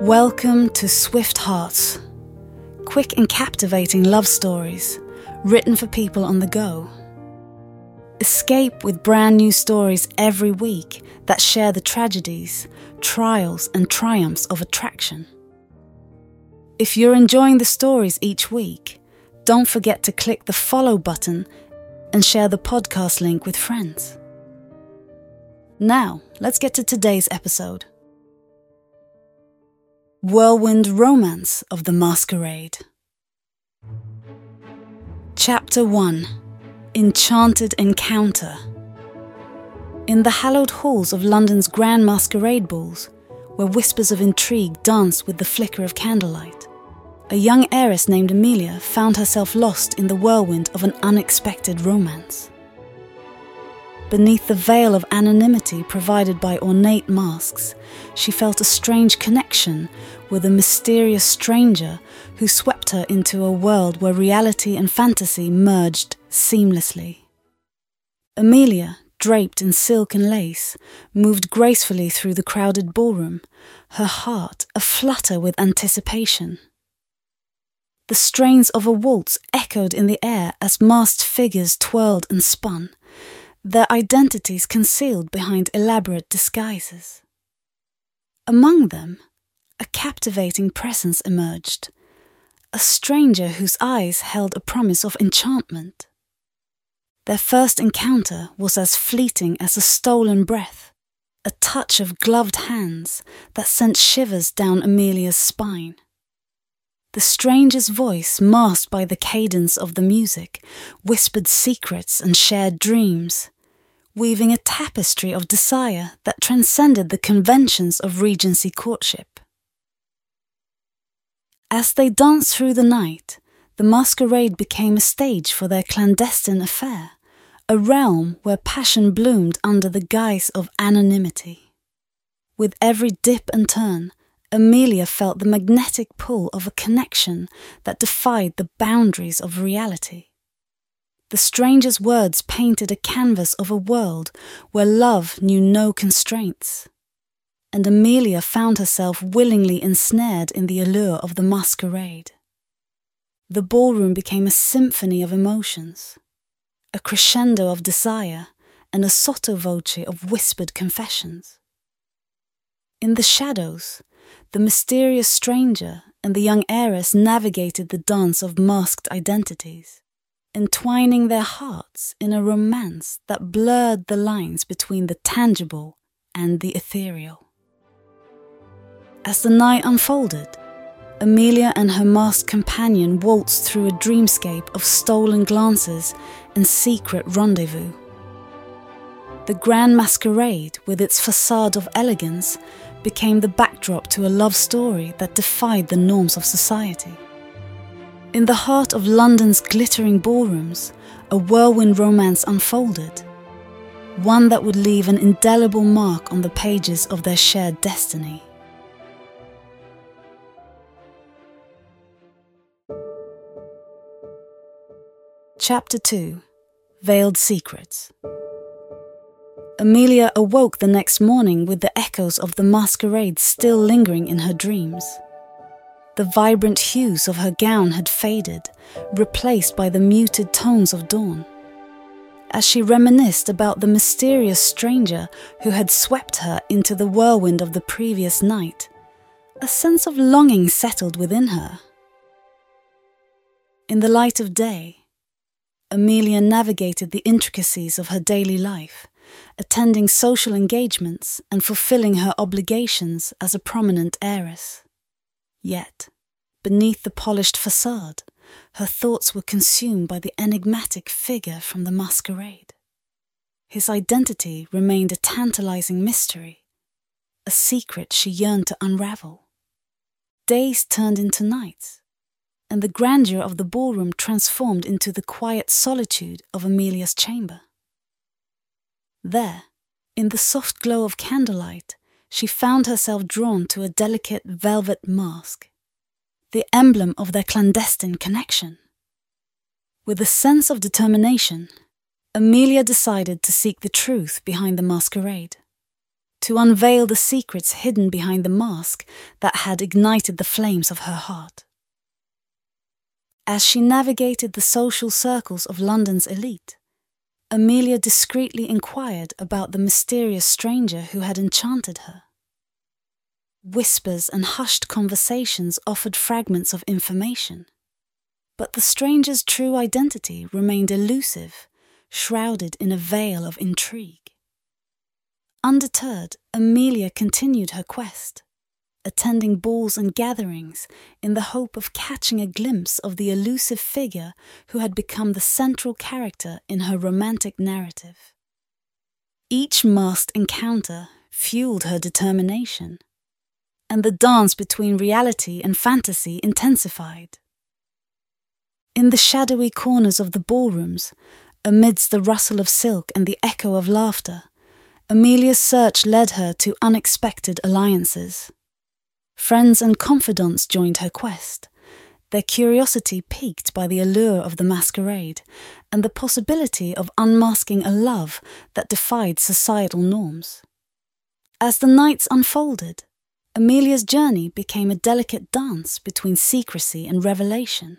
Welcome to Swift Hearts. Quick and captivating love stories written for people on the go. Escape with brand new stories every week that share the tragedies, trials, and triumphs of attraction. If you're enjoying the stories each week, don't forget to click the follow button and share the podcast link with friends. Now, let's get to today's episode Whirlwind Romance of the Masquerade. Chapter 1 Enchanted Encounter. In the hallowed halls of London's grand masquerade balls, where whispers of intrigue dance with the flicker of candlelight, a young heiress named Amelia found herself lost in the whirlwind of an unexpected romance. Beneath the veil of anonymity provided by ornate masks, she felt a strange connection with a mysterious stranger who swept her into a world where reality and fantasy merged seamlessly. Amelia, draped in silk and lace, moved gracefully through the crowded ballroom, her heart aflutter with anticipation. The strains of a waltz echoed in the air as masked figures twirled and spun their identities concealed behind elaborate disguises. Among them, a captivating presence emerged, a stranger whose eyes held a promise of enchantment. Their first encounter was as fleeting as a stolen breath, a touch of gloved hands that sent shivers down Amelia's spine. The stranger's voice, masked by the cadence of the music, whispered secrets and shared dreams, weaving a tapestry of desire that transcended the conventions of Regency courtship. As they danced through the night, the masquerade became a stage for their clandestine affair, a realm where passion bloomed under the guise of anonymity. With every dip and turn, Amelia felt the magnetic pull of a connection that defied the boundaries of reality. The stranger's words painted a canvas of a world where love knew no constraints. And Amelia found herself willingly ensnared in the allure of the masquerade. The ballroom became a symphony of emotions, a crescendo of desire, and a sotto voce of whispered confessions. In the shadows, the mysterious stranger and the young heiress navigated the dance of masked identities, entwining their hearts in a romance that blurred the lines between the tangible and the ethereal. As the night unfolded, Amelia and her masked companion waltzed through a dreamscape of stolen glances and secret rendezvous. The grand masquerade, with its facade of elegance, became the backdrop to a love story that defied the norms of society. In the heart of London's glittering ballrooms, a whirlwind romance unfolded, one that would leave an indelible mark on the pages of their shared destiny. Chapter 2 Veiled Secrets Amelia awoke the next morning with the echoes of the masquerade still lingering in her dreams. The vibrant hues of her gown had faded, replaced by the muted tones of dawn. As she reminisced about the mysterious stranger who had swept her into the whirlwind of the previous night, a sense of longing settled within her. In the light of day, Amelia navigated the intricacies of her daily life attending social engagements and fulfilling her obligations as a prominent heiress. Yet, beneath the polished facade, her thoughts were consumed by the enigmatic figure from the masquerade. His identity remained a tantalizing mystery, a secret she yearned to unravel. Days turned into nights, and the grandeur of the ballroom transformed into the quiet solitude of Amelia's chamber. There, in the soft glow of candlelight, she found herself drawn to a delicate velvet mask, the emblem of their clandestine connection. With a sense of determination, Amelia decided to seek the truth behind the masquerade. to unveil the secrets hidden behind the mask that had ignited the flames of her heart. As she navigated the social circles of London's elite, Amelia discreetly inquired about the mysterious stranger who had enchanted her. Whispers and hushed conversations offered fragments of information, but the stranger's true identity remained elusive, shrouded in a veil of intrigue. Undeterred, Amelia continued her quest, attending balls and gatherings in the hope of catching a glimpse of the elusive figure who had become the central character in her romantic narrative. Each masked encounter fueled her determination, and the dance between reality and fantasy intensified. In the shadowy corners of the ballrooms, amidst the rustle of silk and the echo of laughter, Amelia's search led her to unexpected alliances. Friends and confidants joined her quest, their curiosity piqued by the allure of the masquerade and the possibility of unmasking a love that defied societal norms. As the nights unfolded, Amelia's journey became a delicate dance between secrecy and revelation.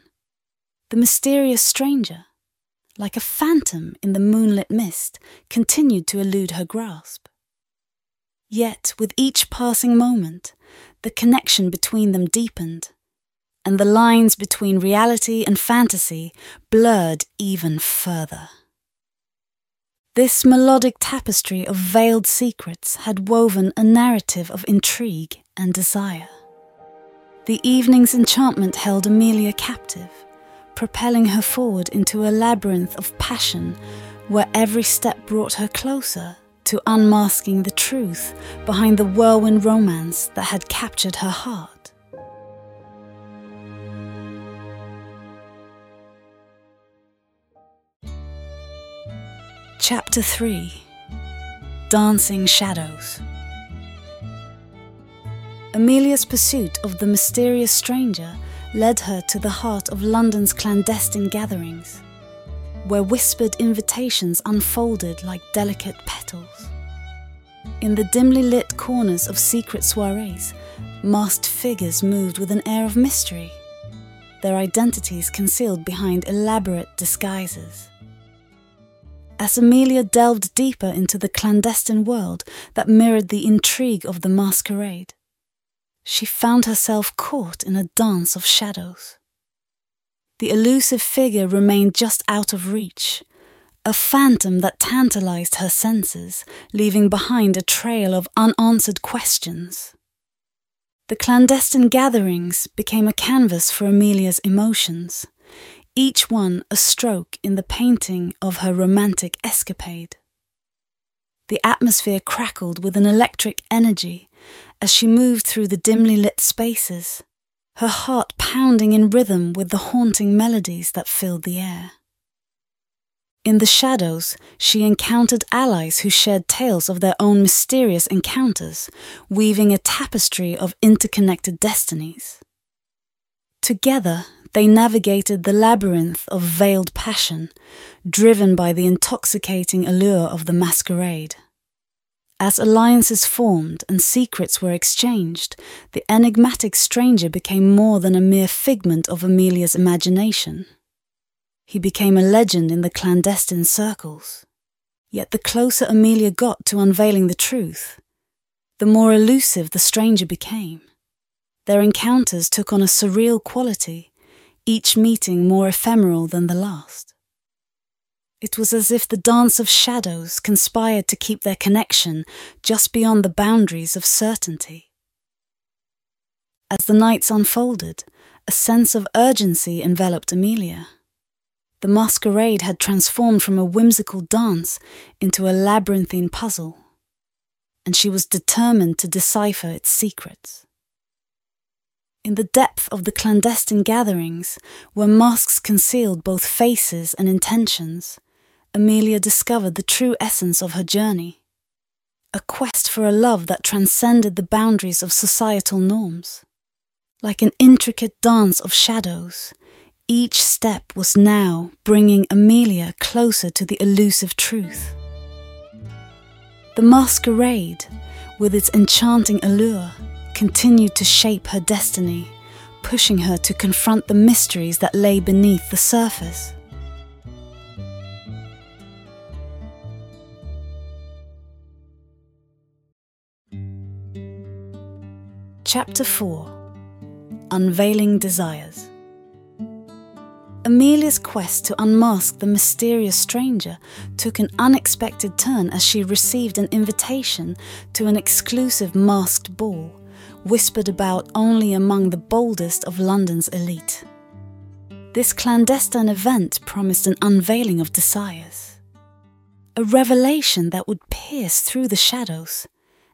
The mysterious stranger, like a phantom in the moonlit mist, continued to elude her grasp. Yet, with each passing moment, the connection between them deepened, and the lines between reality and fantasy blurred even further. This melodic tapestry of veiled secrets had woven a narrative of intrigue and desire. The evening's enchantment held Amelia captive propelling her forward into a labyrinth of passion where every step brought her closer to unmasking the truth behind the whirlwind romance that had captured her heart. Chapter 3 Dancing Shadows Amelia's pursuit of the mysterious stranger led her to the heart of London's clandestine gatherings, where whispered invitations unfolded like delicate petals. In the dimly lit corners of secret soirees, masked figures moved with an air of mystery, their identities concealed behind elaborate disguises. As Amelia delved deeper into the clandestine world that mirrored the intrigue of the masquerade, she found herself caught in a dance of shadows. The elusive figure remained just out of reach, a phantom that tantalized her senses, leaving behind a trail of unanswered questions. The clandestine gatherings became a canvas for Amelia's emotions, each one a stroke in the painting of her romantic escapade. The atmosphere crackled with an electric energy as she moved through the dimly lit spaces, her heart pounding in rhythm with the haunting melodies that filled the air. In the shadows, she encountered allies who shared tales of their own mysterious encounters, weaving a tapestry of interconnected destinies. Together, they navigated the labyrinth of veiled passion, driven by the intoxicating allure of the masquerade. As alliances formed and secrets were exchanged, the enigmatic stranger became more than a mere figment of Amelia's imagination. He became a legend in the clandestine circles. Yet the closer Amelia got to unveiling the truth, the more elusive the stranger became. Their encounters took on a surreal quality, each meeting more ephemeral than the last. It was as if the dance of shadows conspired to keep their connection just beyond the boundaries of certainty. As the nights unfolded, a sense of urgency enveloped Amelia. The masquerade had transformed from a whimsical dance into a labyrinthine puzzle, and she was determined to decipher its secrets. In the depth of the clandestine gatherings, where masks concealed both faces and intentions, Amelia discovered the true essence of her journey a quest for a love that transcended the boundaries of societal norms. Like an intricate dance of shadows, each step was now bringing Amelia closer to the elusive truth. The masquerade, with its enchanting allure, continued to shape her destiny, pushing her to confront the mysteries that lay beneath the surface. Chapter 4 Unveiling Desires Amelia's quest to unmask the mysterious stranger took an unexpected turn as she received an invitation to an exclusive masked ball, whispered about only among the boldest of London's elite. This clandestine event promised an unveiling of desires, a revelation that would pierce through the shadows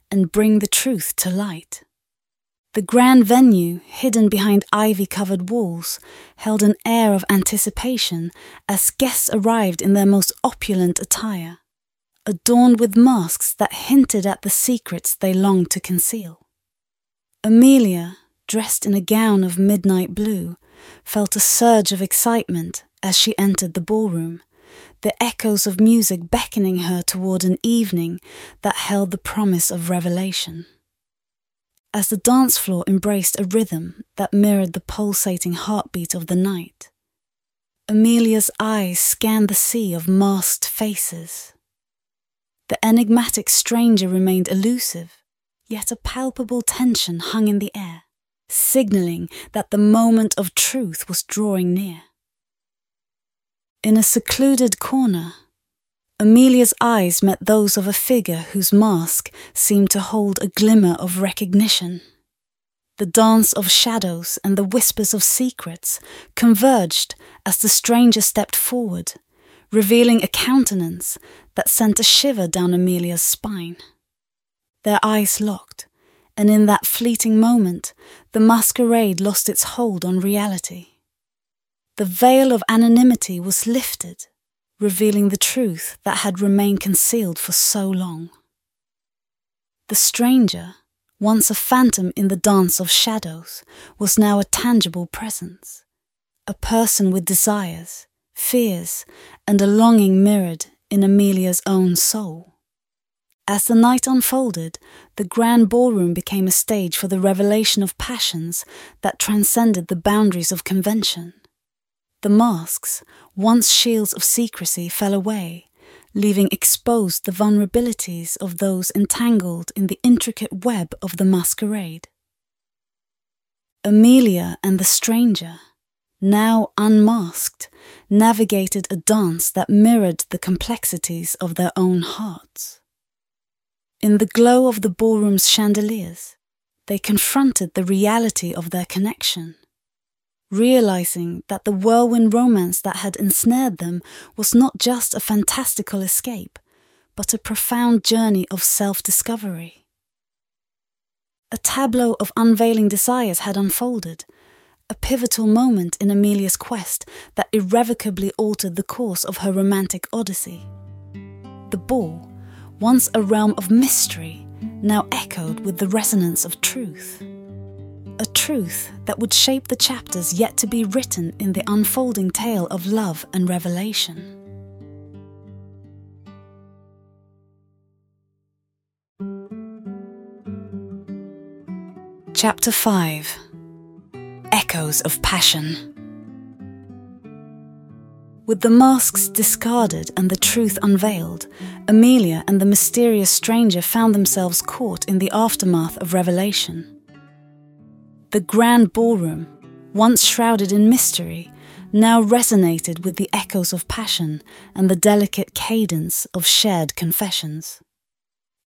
and bring the truth to light. The grand venue, hidden behind ivy covered walls, held an air of anticipation as guests arrived in their most opulent attire, adorned with masks that hinted at the secrets they longed to conceal. Amelia, dressed in a gown of midnight blue, felt a surge of excitement as she entered the ballroom, the echoes of music beckoning her toward an evening that held the promise of revelation as the dance floor embraced a rhythm that mirrored the pulsating heartbeat of the night. Amelia's eyes scanned the sea of masked faces. The enigmatic stranger remained elusive, yet a palpable tension hung in the air, signaling that the moment of truth was drawing near. In a secluded corner, Amelia's eyes met those of a figure whose mask seemed to hold a glimmer of recognition. The dance of shadows and the whispers of secrets converged as the stranger stepped forward, revealing a countenance that sent a shiver down Amelia's spine. Their eyes locked, and in that fleeting moment, the masquerade lost its hold on reality. The veil of anonymity was lifted revealing the truth that had remained concealed for so long. The stranger, once a phantom in the dance of shadows, was now a tangible presence, a person with desires, fears, and a longing mirrored in Amelia's own soul. As the night unfolded, the grand ballroom became a stage for the revelation of passions that transcended the boundaries of convention. The masks, once shields of secrecy, fell away, leaving exposed the vulnerabilities of those entangled in the intricate web of the masquerade. Amelia and the stranger, now unmasked, navigated a dance that mirrored the complexities of their own hearts. In the glow of the ballroom's chandeliers, they confronted the reality of their connection realizing that the whirlwind romance that had ensnared them was not just a fantastical escape, but a profound journey of self discovery. A tableau of unveiling desires had unfolded, a pivotal moment in Amelia's quest that irrevocably altered the course of her romantic odyssey. The ball, once a realm of mystery, now echoed with the resonance of truth a truth that would shape the chapters yet to be written in the unfolding tale of love and revelation. Chapter 5 Echoes of Passion with the masks discarded and the truth unveiled, Amelia and the mysterious stranger found themselves caught in the aftermath of revelation. The grand ballroom, once shrouded in mystery, now resonated with the echoes of passion and the delicate cadence of shared confessions.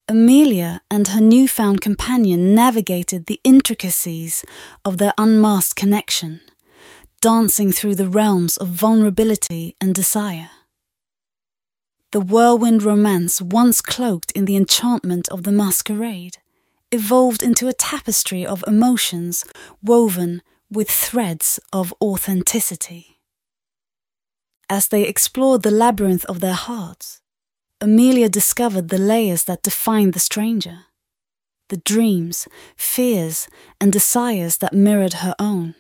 Amelia and her newfound companion navigated the intricacies of their unmasked connection, dancing through the realms of vulnerability and desire. The whirlwind romance once cloaked in the enchantment of the masquerade evolved into a tapestry of emotions woven with threads of authenticity. As they explored the labyrinth of their hearts, Amelia discovered the layers that defined the stranger, the dreams, fears, and desires that mirrored her own.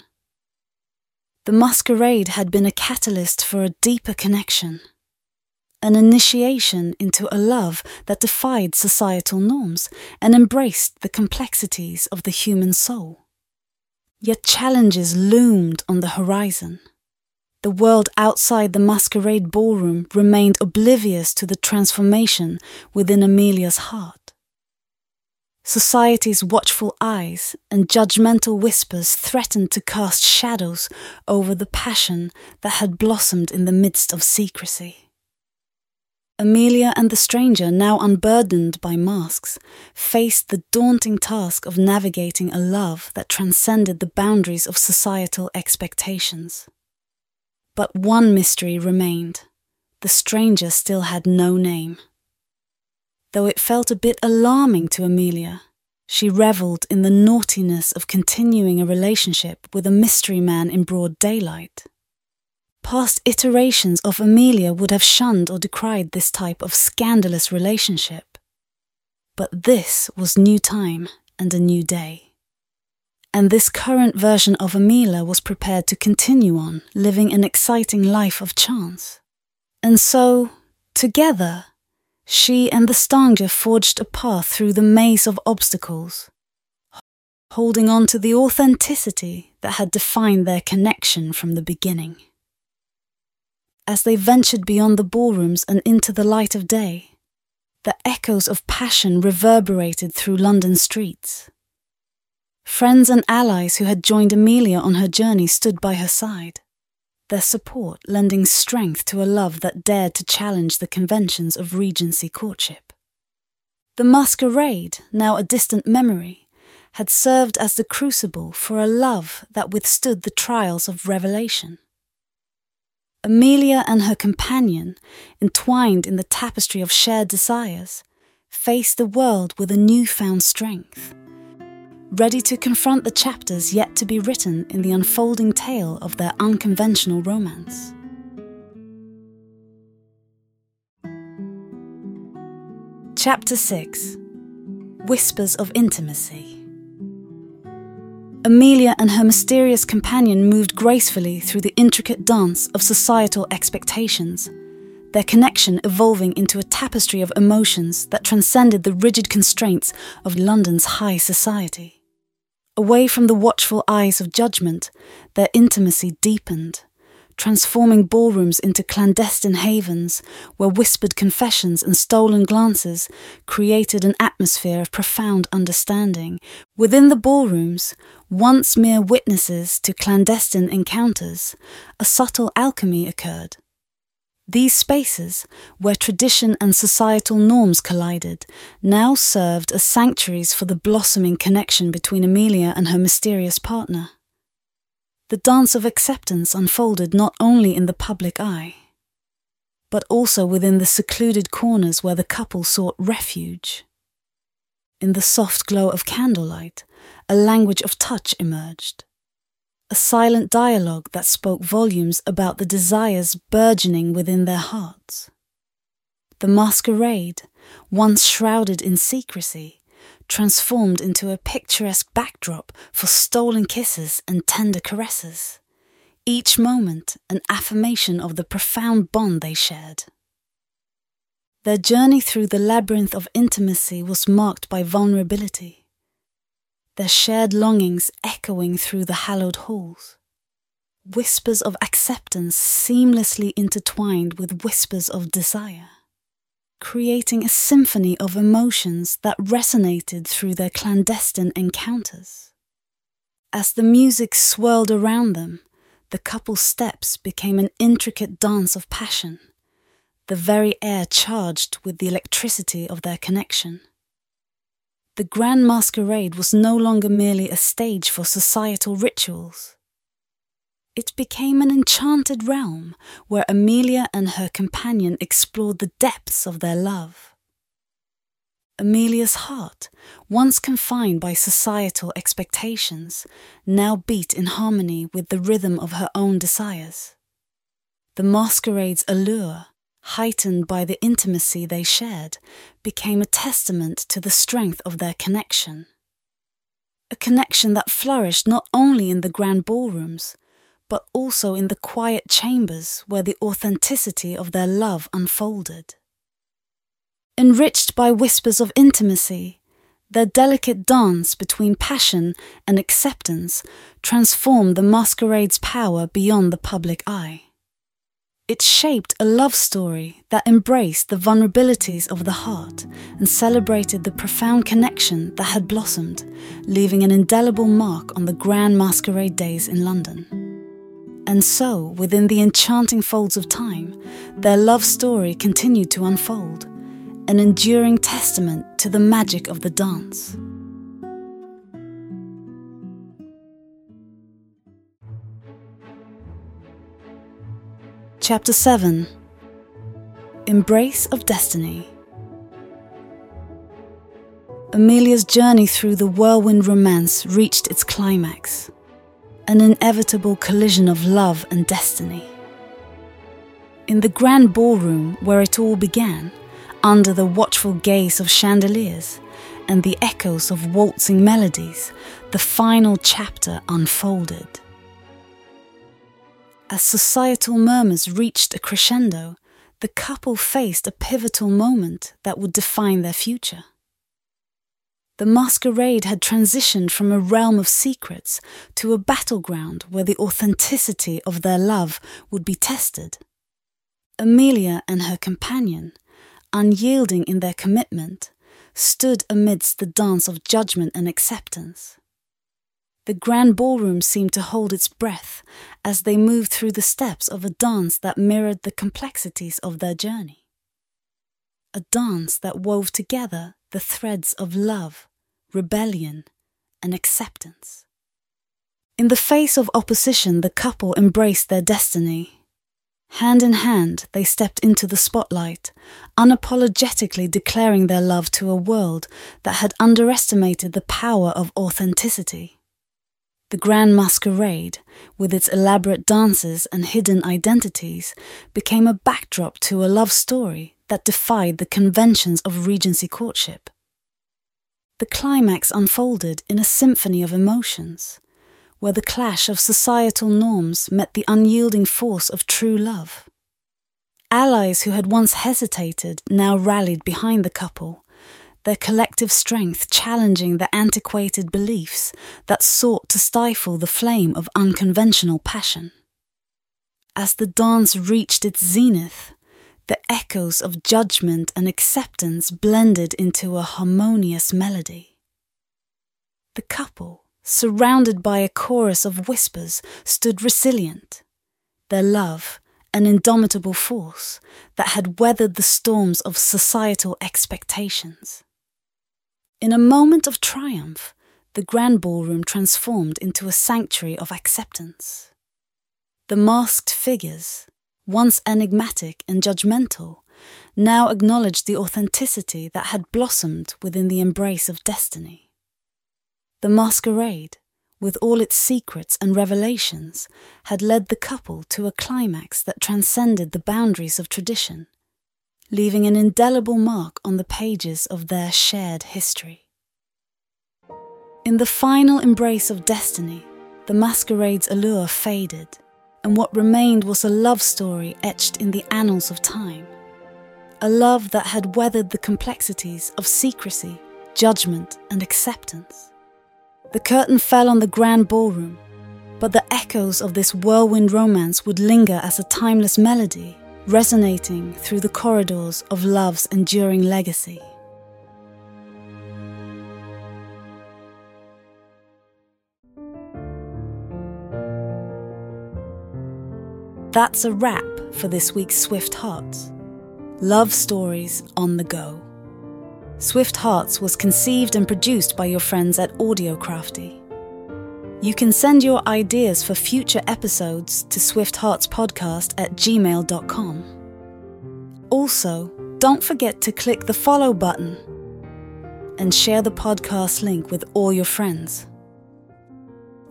The masquerade had been a catalyst for a deeper connection, an initiation into a love that defied societal norms and embraced the complexities of the human soul. Yet challenges loomed on the horizon. The world outside the masquerade ballroom remained oblivious to the transformation within Amelia's heart. Society's watchful eyes and judgmental whispers threatened to cast shadows over the passion that had blossomed in the midst of secrecy. Amelia and the stranger, now unburdened by masks, faced the daunting task of navigating a love that transcended the boundaries of societal expectations. But one mystery remained the stranger still had no name. Though it felt a bit alarming to Amelia, she revelled in the naughtiness of continuing a relationship with a mystery man in broad daylight. Past iterations of Amelia would have shunned or decried this type of scandalous relationship. But this was new time and a new day. And this current version of Amelia was prepared to continue on, living an exciting life of chance. And so, together, she and the stranger forged a path through the maze of obstacles, holding on to the authenticity that had defined their connection from the beginning as they ventured beyond the ballrooms and into the light of day. The echoes of passion reverberated through London streets. Friends and allies who had joined Amelia on her journey stood by her side, their support lending strength to a love that dared to challenge the conventions of Regency courtship. The masquerade, now a distant memory, had served as the crucible for a love that withstood the trials of revelation. Amelia and her companion, entwined in the tapestry of shared desires, faced the world with a newfound strength, ready to confront the chapters yet to be written in the unfolding tale of their unconventional romance. Chapter 6 Whispers of Intimacy Amelia and her mysterious companion moved gracefully through the intricate dance of societal expectations, their connection evolving into a tapestry of emotions that transcended the rigid constraints of London's high society. Away from the watchful eyes of judgment, their intimacy deepened transforming ballrooms into clandestine havens where whispered confessions and stolen glances created an atmosphere of profound understanding. Within the ballrooms, once mere witnesses to clandestine encounters, a subtle alchemy occurred. These spaces, where tradition and societal norms collided, now served as sanctuaries for the blossoming connection between Amelia and her mysterious partner the dance of acceptance unfolded not only in the public eye, but also within the secluded corners where the couple sought refuge. In the soft glow of candlelight, a language of touch emerged. A silent dialogue that spoke volumes about the desires burgeoning within their hearts. The masquerade, once shrouded in secrecy, transformed into a picturesque backdrop for stolen kisses and tender caresses, each moment an affirmation of the profound bond they shared. Their journey through the labyrinth of intimacy was marked by vulnerability, their shared longings echoing through the hallowed halls, whispers of acceptance seamlessly intertwined with whispers of desire creating a symphony of emotions that resonated through their clandestine encounters. As the music swirled around them, the couple's steps became an intricate dance of passion, the very air charged with the electricity of their connection. The grand masquerade was no longer merely a stage for societal rituals. It became an enchanted realm where Amelia and her companion explored the depths of their love. Amelia's heart, once confined by societal expectations, now beat in harmony with the rhythm of her own desires. The masquerade's allure, heightened by the intimacy they shared, became a testament to the strength of their connection. A connection that flourished not only in the grand ballrooms, but also in the quiet chambers where the authenticity of their love unfolded. Enriched by whispers of intimacy, their delicate dance between passion and acceptance transformed the masquerade's power beyond the public eye. It shaped a love story that embraced the vulnerabilities of the heart and celebrated the profound connection that had blossomed, leaving an indelible mark on the grand masquerade days in London. And so, within the enchanting folds of time, their love story continued to unfold, an enduring testament to the magic of the dance. Chapter 7 Embrace of Destiny Amelia's journey through the whirlwind romance reached its climax an inevitable collision of love and destiny. In the grand ballroom where it all began, under the watchful gaze of chandeliers and the echoes of waltzing melodies, the final chapter unfolded. As societal murmurs reached a crescendo, the couple faced a pivotal moment that would define their future. The masquerade had transitioned from a realm of secrets to a battleground where the authenticity of their love would be tested. Amelia and her companion, unyielding in their commitment, stood amidst the dance of judgment and acceptance. The grand ballroom seemed to hold its breath as they moved through the steps of a dance that mirrored the complexities of their journey. A dance that wove together the threads of love, rebellion, and acceptance. In the face of opposition, the couple embraced their destiny. Hand in hand, they stepped into the spotlight, unapologetically declaring their love to a world that had underestimated the power of authenticity. The Grand Masquerade, with its elaborate dances and hidden identities, became a backdrop to a love story that defied the conventions of Regency courtship. The climax unfolded in a symphony of emotions, where the clash of societal norms met the unyielding force of true love. Allies who had once hesitated now rallied behind the couple, their collective strength challenging the antiquated beliefs that sought to stifle the flame of unconventional passion. As the dance reached its zenith, the echoes of judgment and acceptance blended into a harmonious melody. The couple, surrounded by a chorus of whispers, stood resilient, their love an indomitable force that had weathered the storms of societal expectations. In a moment of triumph, the grand ballroom transformed into a sanctuary of acceptance. The masked figures, once enigmatic and judgmental, now acknowledged the authenticity that had blossomed within the embrace of destiny. The masquerade, with all its secrets and revelations, had led the couple to a climax that transcended the boundaries of tradition leaving an indelible mark on the pages of their shared history. In the final embrace of destiny, the masquerade's allure faded, and what remained was a love story etched in the annals of time. A love that had weathered the complexities of secrecy, judgment, and acceptance. The curtain fell on the grand ballroom, but the echoes of this whirlwind romance would linger as a timeless melody resonating through the corridors of love's enduring legacy. That's a wrap for this week's Swift Hearts. Love stories on the go. Swift Hearts was conceived and produced by your friends at Audiocrafty. You can send your ideas for future episodes to swiftheartspodcast at gmail.com. Also, don't forget to click the follow button and share the podcast link with all your friends.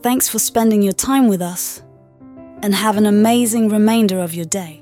Thanks for spending your time with us and have an amazing remainder of your day.